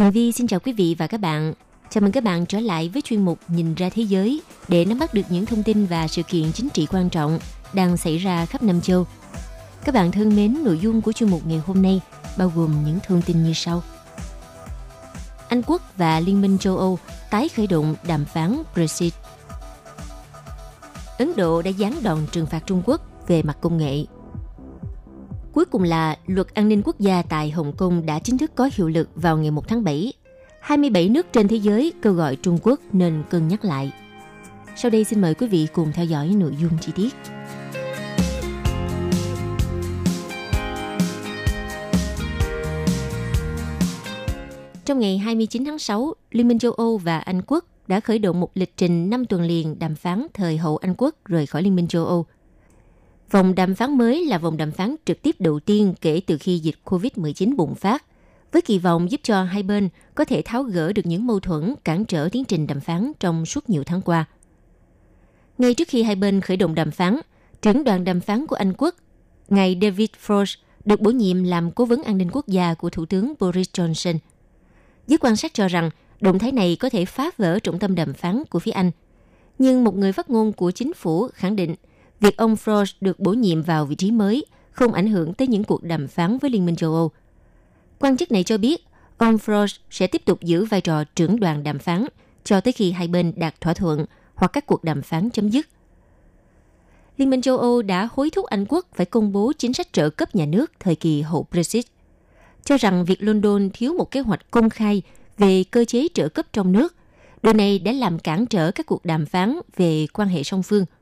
Tường Vi xin chào quý vị và các bạn. Chào mừng các bạn trở lại với chuyên mục Nhìn ra thế giới để nắm bắt được những thông tin và sự kiện chính trị quan trọng đang xảy ra khắp Nam châu. Các bạn thân mến, nội dung của chuyên mục ngày hôm nay bao gồm những thông tin như sau. Anh Quốc và Liên minh châu Âu tái khởi động đàm phán Brexit. Ấn Độ đã giáng đòn trừng phạt Trung Quốc về mặt công nghệ cùng là luật an ninh quốc gia tại Hồng Kông đã chính thức có hiệu lực vào ngày 1 tháng 7. 27 nước trên thế giới kêu gọi Trung Quốc nên cân nhắc lại. Sau đây xin mời quý vị cùng theo dõi nội dung chi tiết. Trong ngày 29 tháng 6, Liên minh châu Âu và Anh Quốc đã khởi động một lịch trình 5 tuần liền đàm phán thời hậu Anh Quốc rời khỏi Liên minh châu Âu – Vòng đàm phán mới là vòng đàm phán trực tiếp đầu tiên kể từ khi dịch COVID-19 bùng phát, với kỳ vọng giúp cho hai bên có thể tháo gỡ được những mâu thuẫn cản trở tiến trình đàm phán trong suốt nhiều tháng qua. Ngay trước khi hai bên khởi động đàm phán, trưởng đoàn đàm phán của Anh Quốc, ngài David Frost, được bổ nhiệm làm cố vấn an ninh quốc gia của Thủ tướng Boris Johnson. Giới quan sát cho rằng động thái này có thể phá vỡ trọng tâm đàm phán của phía Anh. Nhưng một người phát ngôn của chính phủ khẳng định – việc ông Frost được bổ nhiệm vào vị trí mới không ảnh hưởng tới những cuộc đàm phán với Liên minh châu Âu. Quan chức này cho biết, ông Frost sẽ tiếp tục giữ vai trò trưởng đoàn đàm phán cho tới khi hai bên đạt thỏa thuận hoặc các cuộc đàm phán chấm dứt. Liên minh châu Âu đã hối thúc Anh quốc phải công bố chính sách trợ cấp nhà nước thời kỳ hậu Brexit, cho rằng việc London thiếu một kế hoạch công khai về cơ chế trợ cấp trong nước. Điều này đã làm cản trở các cuộc đàm phán về quan hệ song phương –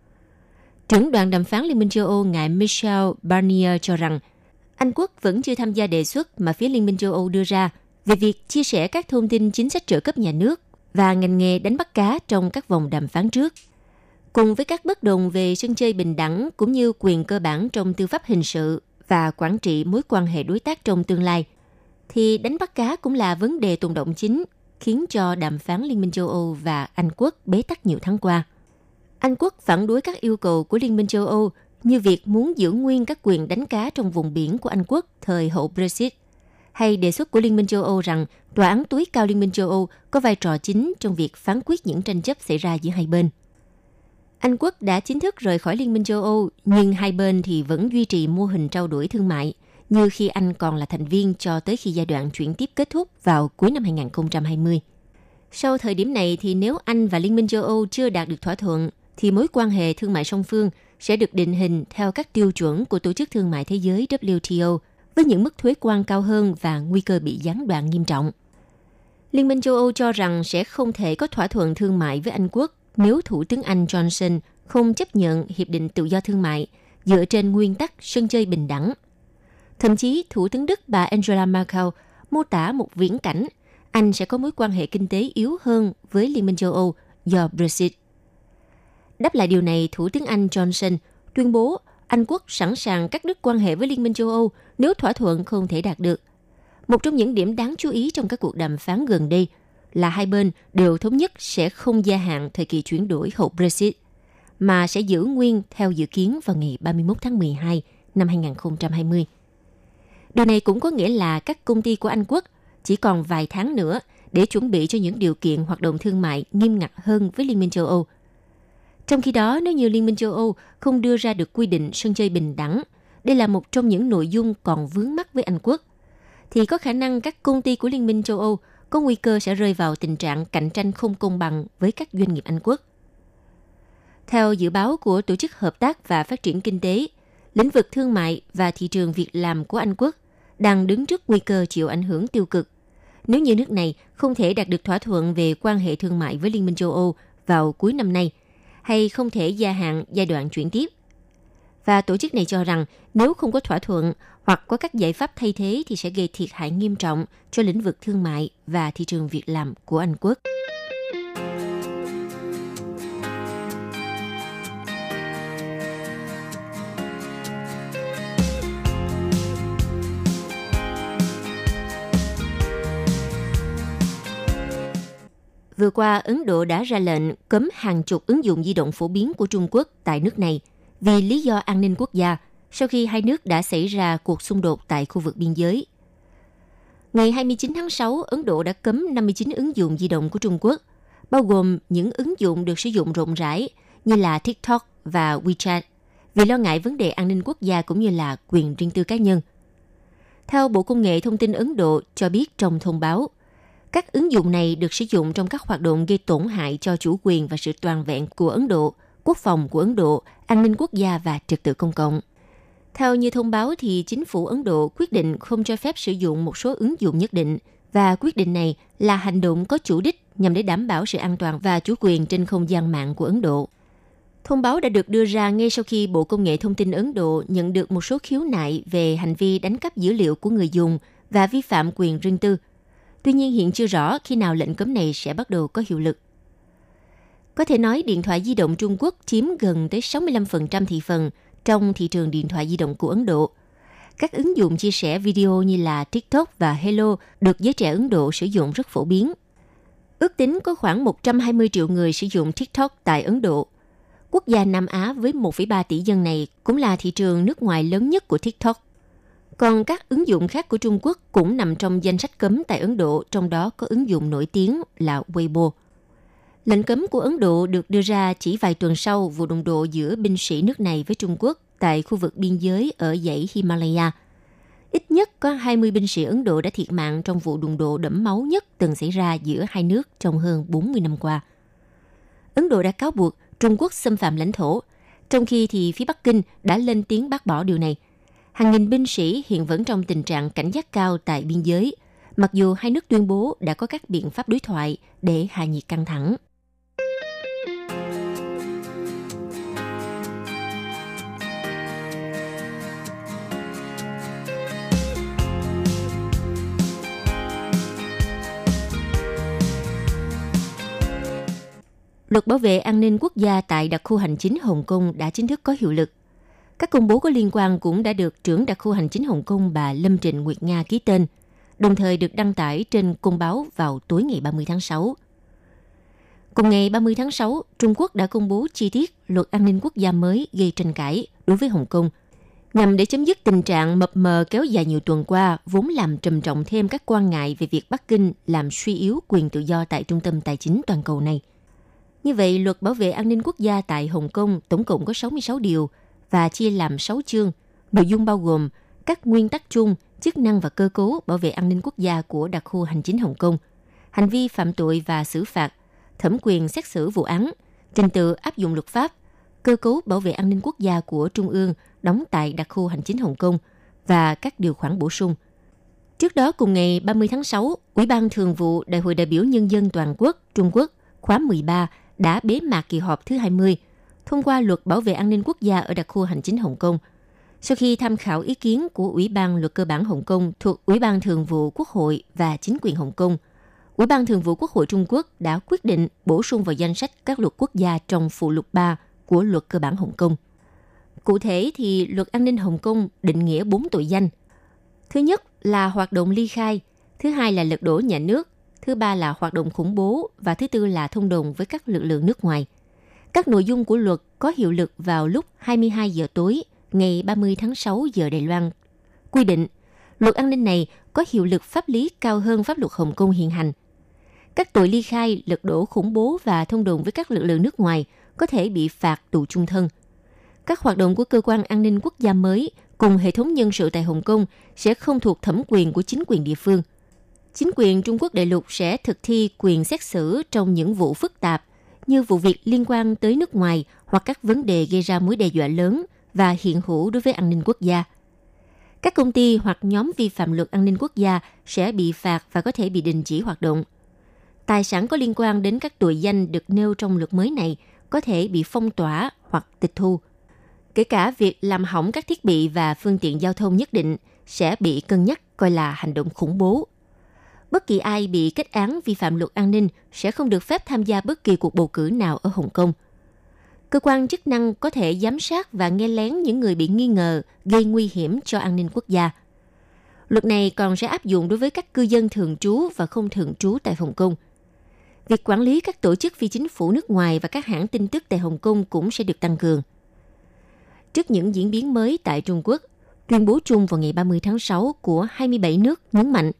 Trưởng đoàn đàm phán Liên minh châu Âu ngài Michel Barnier cho rằng Anh quốc vẫn chưa tham gia đề xuất mà phía Liên minh châu Âu đưa ra về việc chia sẻ các thông tin chính sách trợ cấp nhà nước và ngành nghề đánh bắt cá trong các vòng đàm phán trước. Cùng với các bất đồng về sân chơi bình đẳng cũng như quyền cơ bản trong tư pháp hình sự và quản trị mối quan hệ đối tác trong tương lai, thì đánh bắt cá cũng là vấn đề tồn động chính khiến cho đàm phán Liên minh châu Âu và Anh quốc bế tắc nhiều tháng qua. Anh quốc phản đối các yêu cầu của Liên minh châu Âu như việc muốn giữ nguyên các quyền đánh cá trong vùng biển của Anh quốc thời hậu Brexit, hay đề xuất của Liên minh châu Âu rằng Tòa án tối cao Liên minh châu Âu có vai trò chính trong việc phán quyết những tranh chấp xảy ra giữa hai bên. Anh quốc đã chính thức rời khỏi Liên minh châu Âu, nhưng hai bên thì vẫn duy trì mô hình trao đổi thương mại như khi Anh còn là thành viên cho tới khi giai đoạn chuyển tiếp kết thúc vào cuối năm 2020. Sau thời điểm này thì nếu Anh và Liên minh châu Âu chưa đạt được thỏa thuận, thì mối quan hệ thương mại song phương sẽ được định hình theo các tiêu chuẩn của Tổ chức Thương mại Thế giới WTO với những mức thuế quan cao hơn và nguy cơ bị gián đoạn nghiêm trọng. Liên minh châu Âu cho rằng sẽ không thể có thỏa thuận thương mại với Anh quốc nếu Thủ tướng Anh Johnson không chấp nhận Hiệp định Tự do Thương mại dựa trên nguyên tắc sân chơi bình đẳng. Thậm chí, Thủ tướng Đức bà Angela Merkel mô tả một viễn cảnh Anh sẽ có mối quan hệ kinh tế yếu hơn với Liên minh châu Âu do Brexit. Đáp lại điều này, Thủ tướng Anh Johnson tuyên bố Anh quốc sẵn sàng cắt đứt quan hệ với Liên minh châu Âu nếu thỏa thuận không thể đạt được. Một trong những điểm đáng chú ý trong các cuộc đàm phán gần đây là hai bên đều thống nhất sẽ không gia hạn thời kỳ chuyển đổi hậu Brexit, mà sẽ giữ nguyên theo dự kiến vào ngày 31 tháng 12 năm 2020. Điều này cũng có nghĩa là các công ty của Anh quốc chỉ còn vài tháng nữa để chuẩn bị cho những điều kiện hoạt động thương mại nghiêm ngặt hơn với Liên minh châu Âu – trong khi đó, nếu như Liên minh châu Âu không đưa ra được quy định sân chơi bình đẳng, đây là một trong những nội dung còn vướng mắc với Anh quốc, thì có khả năng các công ty của Liên minh châu Âu có nguy cơ sẽ rơi vào tình trạng cạnh tranh không công bằng với các doanh nghiệp Anh quốc. Theo dự báo của Tổ chức Hợp tác và Phát triển Kinh tế, lĩnh vực thương mại và thị trường việc làm của Anh quốc đang đứng trước nguy cơ chịu ảnh hưởng tiêu cực nếu như nước này không thể đạt được thỏa thuận về quan hệ thương mại với Liên minh châu Âu vào cuối năm nay – hay không thể gia hạn giai đoạn chuyển tiếp. Và tổ chức này cho rằng nếu không có thỏa thuận hoặc có các giải pháp thay thế thì sẽ gây thiệt hại nghiêm trọng cho lĩnh vực thương mại và thị trường việc làm của Anh quốc. Vừa qua, Ấn Độ đã ra lệnh cấm hàng chục ứng dụng di động phổ biến của Trung Quốc tại nước này vì lý do an ninh quốc gia sau khi hai nước đã xảy ra cuộc xung đột tại khu vực biên giới. Ngày 29 tháng 6, Ấn Độ đã cấm 59 ứng dụng di động của Trung Quốc, bao gồm những ứng dụng được sử dụng rộng rãi như là TikTok và WeChat, vì lo ngại vấn đề an ninh quốc gia cũng như là quyền riêng tư cá nhân. Theo Bộ Công nghệ Thông tin Ấn Độ cho biết trong thông báo, các ứng dụng này được sử dụng trong các hoạt động gây tổn hại cho chủ quyền và sự toàn vẹn của Ấn Độ, quốc phòng của Ấn Độ, an ninh quốc gia và trật tự công cộng. Theo như thông báo thì chính phủ Ấn Độ quyết định không cho phép sử dụng một số ứng dụng nhất định và quyết định này là hành động có chủ đích nhằm để đảm bảo sự an toàn và chủ quyền trên không gian mạng của Ấn Độ. Thông báo đã được đưa ra ngay sau khi Bộ Công nghệ Thông tin Ấn Độ nhận được một số khiếu nại về hành vi đánh cắp dữ liệu của người dùng và vi phạm quyền riêng tư – Tuy nhiên hiện chưa rõ khi nào lệnh cấm này sẽ bắt đầu có hiệu lực. Có thể nói điện thoại di động Trung Quốc chiếm gần tới 65% thị phần trong thị trường điện thoại di động của Ấn Độ. Các ứng dụng chia sẻ video như là TikTok và Hello được giới trẻ Ấn Độ sử dụng rất phổ biến. Ước tính có khoảng 120 triệu người sử dụng TikTok tại Ấn Độ. Quốc gia Nam Á với 1,3 tỷ dân này cũng là thị trường nước ngoài lớn nhất của TikTok. Còn các ứng dụng khác của Trung Quốc cũng nằm trong danh sách cấm tại Ấn Độ, trong đó có ứng dụng nổi tiếng là Weibo. Lệnh cấm của Ấn Độ được đưa ra chỉ vài tuần sau vụ đụng độ giữa binh sĩ nước này với Trung Quốc tại khu vực biên giới ở dãy Himalaya. Ít nhất có 20 binh sĩ Ấn Độ đã thiệt mạng trong vụ đụng độ đẫm máu nhất từng xảy ra giữa hai nước trong hơn 40 năm qua. Ấn Độ đã cáo buộc Trung Quốc xâm phạm lãnh thổ, trong khi thì phía Bắc Kinh đã lên tiếng bác bỏ điều này – hàng nghìn binh sĩ hiện vẫn trong tình trạng cảnh giác cao tại biên giới, mặc dù hai nước tuyên bố đã có các biện pháp đối thoại để hạ nhiệt căng thẳng. Luật bảo vệ an ninh quốc gia tại đặc khu hành chính Hồng Kông đã chính thức có hiệu lực các công bố có liên quan cũng đã được trưởng đặc khu hành chính Hồng Kông bà Lâm Trịnh Nguyệt Nga ký tên, đồng thời được đăng tải trên công báo vào tối ngày 30 tháng 6. Cùng ngày 30 tháng 6, Trung Quốc đã công bố chi tiết luật an ninh quốc gia mới gây tranh cãi đối với Hồng Kông, nhằm để chấm dứt tình trạng mập mờ kéo dài nhiều tuần qua, vốn làm trầm trọng thêm các quan ngại về việc Bắc Kinh làm suy yếu quyền tự do tại trung tâm tài chính toàn cầu này. Như vậy, luật bảo vệ an ninh quốc gia tại Hồng Kông tổng cộng có 66 điều, và chia làm 6 chương. Nội dung bao gồm các nguyên tắc chung, chức năng và cơ cấu bảo vệ an ninh quốc gia của đặc khu hành chính Hồng Kông, hành vi phạm tội và xử phạt, thẩm quyền xét xử vụ án, trình tự áp dụng luật pháp, cơ cấu bảo vệ an ninh quốc gia của Trung ương đóng tại đặc khu hành chính Hồng Kông và các điều khoản bổ sung. Trước đó cùng ngày 30 tháng 6, Ủy ban Thường vụ Đại hội đại biểu Nhân dân Toàn quốc Trung Quốc khóa 13 đã bế mạc kỳ họp thứ 20 thông qua luật bảo vệ an ninh quốc gia ở đặc khu hành chính Hồng Kông. Sau khi tham khảo ý kiến của Ủy ban luật cơ bản Hồng Kông thuộc Ủy ban Thường vụ Quốc hội và chính quyền Hồng Kông, Ủy ban Thường vụ Quốc hội Trung Quốc đã quyết định bổ sung vào danh sách các luật quốc gia trong phụ lục 3 của luật cơ bản Hồng Kông. Cụ thể thì luật an ninh Hồng Kông định nghĩa 4 tội danh. Thứ nhất là hoạt động ly khai, thứ hai là lật đổ nhà nước, thứ ba là hoạt động khủng bố và thứ tư là thông đồng với các lực lượng nước ngoài – các nội dung của luật có hiệu lực vào lúc 22 giờ tối ngày 30 tháng 6 giờ Đài Loan. Quy định, luật an ninh này có hiệu lực pháp lý cao hơn pháp luật Hồng Kông hiện hành. Các tội ly khai, lật đổ khủng bố và thông đồng với các lực lượng nước ngoài có thể bị phạt tù chung thân. Các hoạt động của cơ quan an ninh quốc gia mới cùng hệ thống nhân sự tại Hồng Kông sẽ không thuộc thẩm quyền của chính quyền địa phương. Chính quyền Trung Quốc đại lục sẽ thực thi quyền xét xử trong những vụ phức tạp như vụ việc liên quan tới nước ngoài hoặc các vấn đề gây ra mối đe dọa lớn và hiện hữu đối với an ninh quốc gia. Các công ty hoặc nhóm vi phạm luật an ninh quốc gia sẽ bị phạt và có thể bị đình chỉ hoạt động. Tài sản có liên quan đến các tội danh được nêu trong luật mới này có thể bị phong tỏa hoặc tịch thu. Kể cả việc làm hỏng các thiết bị và phương tiện giao thông nhất định sẽ bị cân nhắc coi là hành động khủng bố. Bất kỳ ai bị kết án vi phạm luật an ninh sẽ không được phép tham gia bất kỳ cuộc bầu cử nào ở Hồng Kông. Cơ quan chức năng có thể giám sát và nghe lén những người bị nghi ngờ gây nguy hiểm cho an ninh quốc gia. Luật này còn sẽ áp dụng đối với các cư dân thường trú và không thường trú tại Hồng Kông. Việc quản lý các tổ chức phi chính phủ nước ngoài và các hãng tin tức tại Hồng Kông cũng sẽ được tăng cường. Trước những diễn biến mới tại Trung Quốc, tuyên bố chung vào ngày 30 tháng 6 của 27 nước nhấn mạnh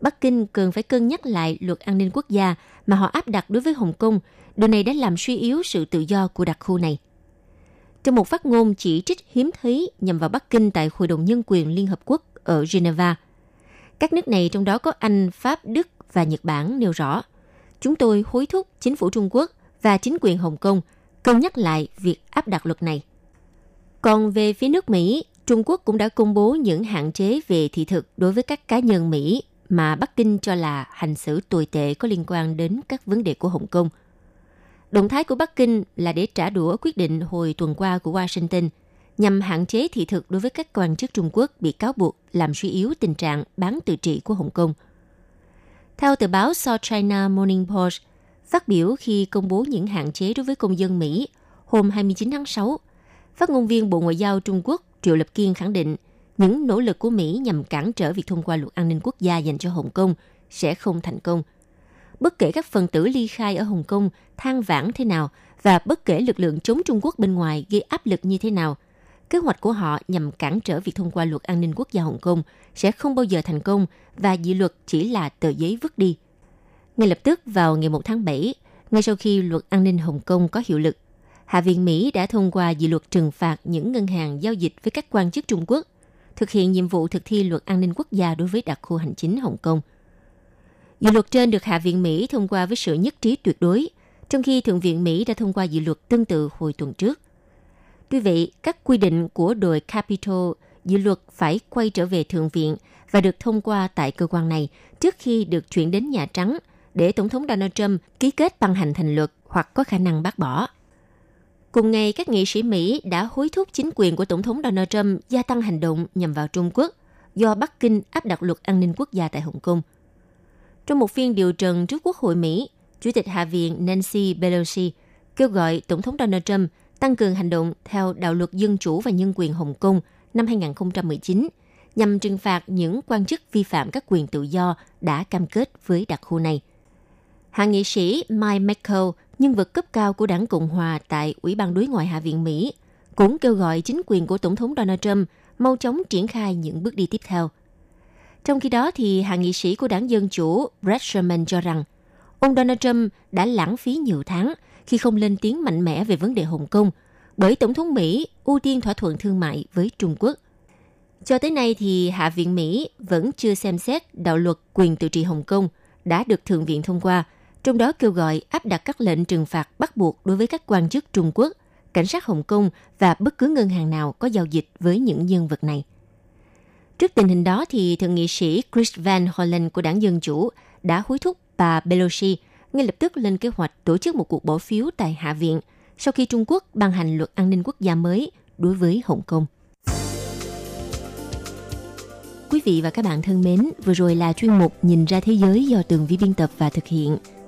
Bắc Kinh cần phải cân nhắc lại luật an ninh quốc gia mà họ áp đặt đối với Hồng Kông. Điều này đã làm suy yếu sự tự do của đặc khu này. Trong một phát ngôn chỉ trích hiếm thấy nhằm vào Bắc Kinh tại Hội đồng Nhân quyền Liên Hợp Quốc ở Geneva, các nước này trong đó có Anh, Pháp, Đức và Nhật Bản nêu rõ, chúng tôi hối thúc chính phủ Trung Quốc và chính quyền Hồng Kông cân nhắc lại việc áp đặt luật này. Còn về phía nước Mỹ, Trung Quốc cũng đã công bố những hạn chế về thị thực đối với các cá nhân Mỹ mà Bắc Kinh cho là hành xử tồi tệ có liên quan đến các vấn đề của Hồng Kông. Động thái của Bắc Kinh là để trả đũa quyết định hồi tuần qua của Washington nhằm hạn chế thị thực đối với các quan chức Trung Quốc bị cáo buộc làm suy yếu tình trạng bán tự trị của Hồng Kông. Theo tờ báo South China Morning Post, phát biểu khi công bố những hạn chế đối với công dân Mỹ hôm 29 tháng 6, phát ngôn viên Bộ Ngoại giao Trung Quốc Triệu Lập Kiên khẳng định những nỗ lực của Mỹ nhằm cản trở việc thông qua luật an ninh quốc gia dành cho Hồng Kông sẽ không thành công. Bất kể các phần tử ly khai ở Hồng Kông than vãn thế nào và bất kể lực lượng chống Trung Quốc bên ngoài gây áp lực như thế nào, kế hoạch của họ nhằm cản trở việc thông qua luật an ninh quốc gia Hồng Kông sẽ không bao giờ thành công và dự luật chỉ là tờ giấy vứt đi. Ngay lập tức vào ngày 1 tháng 7, ngay sau khi luật an ninh Hồng Kông có hiệu lực, Hạ viện Mỹ đã thông qua dự luật trừng phạt những ngân hàng giao dịch với các quan chức Trung Quốc, thực hiện nhiệm vụ thực thi luật an ninh quốc gia đối với đặc khu hành chính Hồng Kông. Dự luật trên được Hạ viện Mỹ thông qua với sự nhất trí tuyệt đối, trong khi Thượng viện Mỹ đã thông qua dự luật tương tự hồi tuần trước. Tuy vậy, các quy định của đội Capitol dự luật phải quay trở về Thượng viện và được thông qua tại cơ quan này trước khi được chuyển đến Nhà Trắng để Tổng thống Donald Trump ký kết ban hành thành luật hoặc có khả năng bác bỏ. Cùng ngày, các nghị sĩ Mỹ đã hối thúc chính quyền của Tổng thống Donald Trump gia tăng hành động nhằm vào Trung Quốc do Bắc Kinh áp đặt luật an ninh quốc gia tại Hồng Kông. Trong một phiên điều trần trước Quốc hội Mỹ, Chủ tịch Hạ viện Nancy Pelosi kêu gọi Tổng thống Donald Trump tăng cường hành động theo đạo luật dân chủ và nhân quyền Hồng Kông năm 2019 nhằm trừng phạt những quan chức vi phạm các quyền tự do đã cam kết với đặc khu này. Hạ nghị sĩ Mike McCall nhân vật cấp cao của đảng Cộng Hòa tại Ủy ban đối ngoại Hạ viện Mỹ, cũng kêu gọi chính quyền của Tổng thống Donald Trump mau chóng triển khai những bước đi tiếp theo. Trong khi đó, thì hạ nghị sĩ của đảng Dân Chủ Brett Sherman cho rằng ông Donald Trump đã lãng phí nhiều tháng khi không lên tiếng mạnh mẽ về vấn đề Hồng Kông, bởi Tổng thống Mỹ ưu tiên thỏa thuận thương mại với Trung Quốc. Cho tới nay thì Hạ viện Mỹ vẫn chưa xem xét đạo luật quyền tự trị Hồng Kông đã được Thượng viện thông qua – trong đó kêu gọi áp đặt các lệnh trừng phạt bắt buộc đối với các quan chức Trung Quốc, cảnh sát Hồng Kông và bất cứ ngân hàng nào có giao dịch với những nhân vật này. Trước tình hình đó, thì thượng nghị sĩ Chris Van Hollen của đảng Dân Chủ đã hối thúc bà Pelosi ngay lập tức lên kế hoạch tổ chức một cuộc bỏ phiếu tại Hạ viện sau khi Trung Quốc ban hành luật an ninh quốc gia mới đối với Hồng Kông. Quý vị và các bạn thân mến, vừa rồi là chuyên mục Nhìn ra thế giới do tường vi biên tập và thực hiện.